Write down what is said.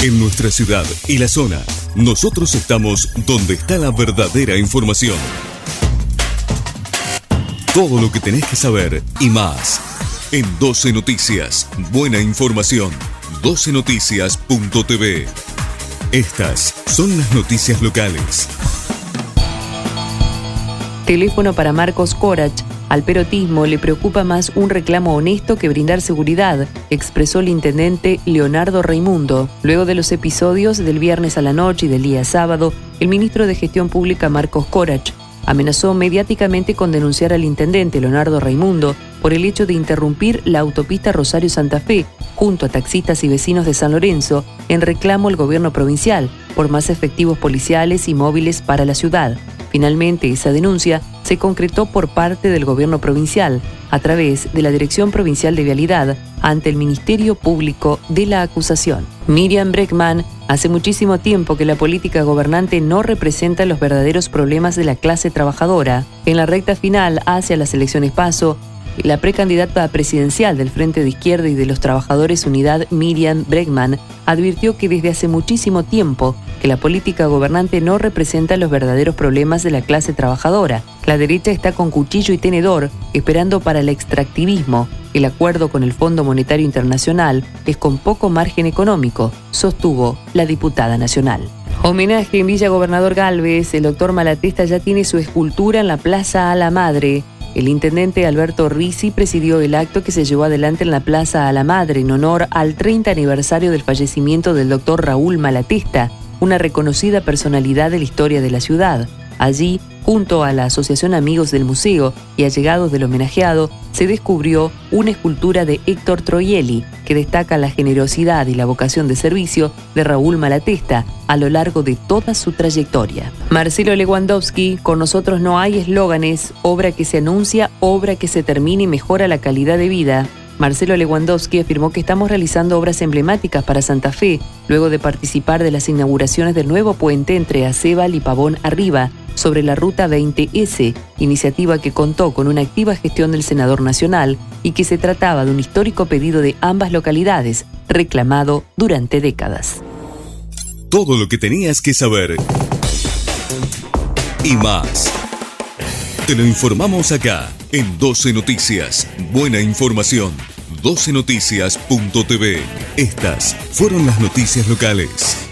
En nuestra ciudad y la zona, nosotros estamos donde está la verdadera información. Todo lo que tenés que saber y más. En 12 Noticias, buena información. 12noticias.tv. Estas son las noticias locales. Teléfono para Marcos Corach. Al perotismo le preocupa más un reclamo honesto que brindar seguridad, expresó el intendente Leonardo Raimundo. Luego de los episodios del viernes a la noche y del día sábado, el ministro de Gestión Pública Marcos Corach amenazó mediáticamente con denunciar al intendente Leonardo Raimundo por el hecho de interrumpir la autopista Rosario-Santa Fe junto a taxistas y vecinos de San Lorenzo en reclamo al gobierno provincial por más efectivos policiales y móviles para la ciudad. Finalmente, esa denuncia se concretó por parte del gobierno provincial, a través de la Dirección Provincial de Vialidad, ante el Ministerio Público de la acusación. Miriam Breckman, hace muchísimo tiempo que la política gobernante no representa los verdaderos problemas de la clase trabajadora. En la recta final hacia las elecciones paso, la precandidata presidencial del Frente de Izquierda y de los Trabajadores Unidad, Miriam Bregman, advirtió que desde hace muchísimo tiempo que la política gobernante no representa los verdaderos problemas de la clase trabajadora. La derecha está con cuchillo y tenedor esperando para el extractivismo. El acuerdo con el Fondo Monetario Internacional es con poco margen económico, sostuvo la diputada nacional. Homenaje en Villa Gobernador Galvez, el doctor Malatesta ya tiene su escultura en la Plaza a la Madre. El intendente Alberto Risi presidió el acto que se llevó adelante en la Plaza a la Madre en honor al 30 aniversario del fallecimiento del doctor Raúl Malatesta, una reconocida personalidad de la historia de la ciudad. Allí, junto a la Asociación Amigos del Museo y allegados del homenajeado, se descubrió una escultura de Héctor Troyelli que destaca la generosidad y la vocación de servicio de Raúl Malatesta a lo largo de toda su trayectoria. Marcelo Lewandowski, con nosotros no hay eslóganes, obra que se anuncia, obra que se termina y mejora la calidad de vida. Marcelo Lewandowski afirmó que estamos realizando obras emblemáticas para Santa Fe, luego de participar de las inauguraciones del nuevo puente entre Acebal y Pavón Arriba, sobre la Ruta 20S, iniciativa que contó con una activa gestión del senador nacional y que se trataba de un histórico pedido de ambas localidades, reclamado durante décadas. Todo lo que tenías que saber y más. Te lo informamos acá en 12 Noticias. Buena información. 12noticias.tv. Estas fueron las noticias locales.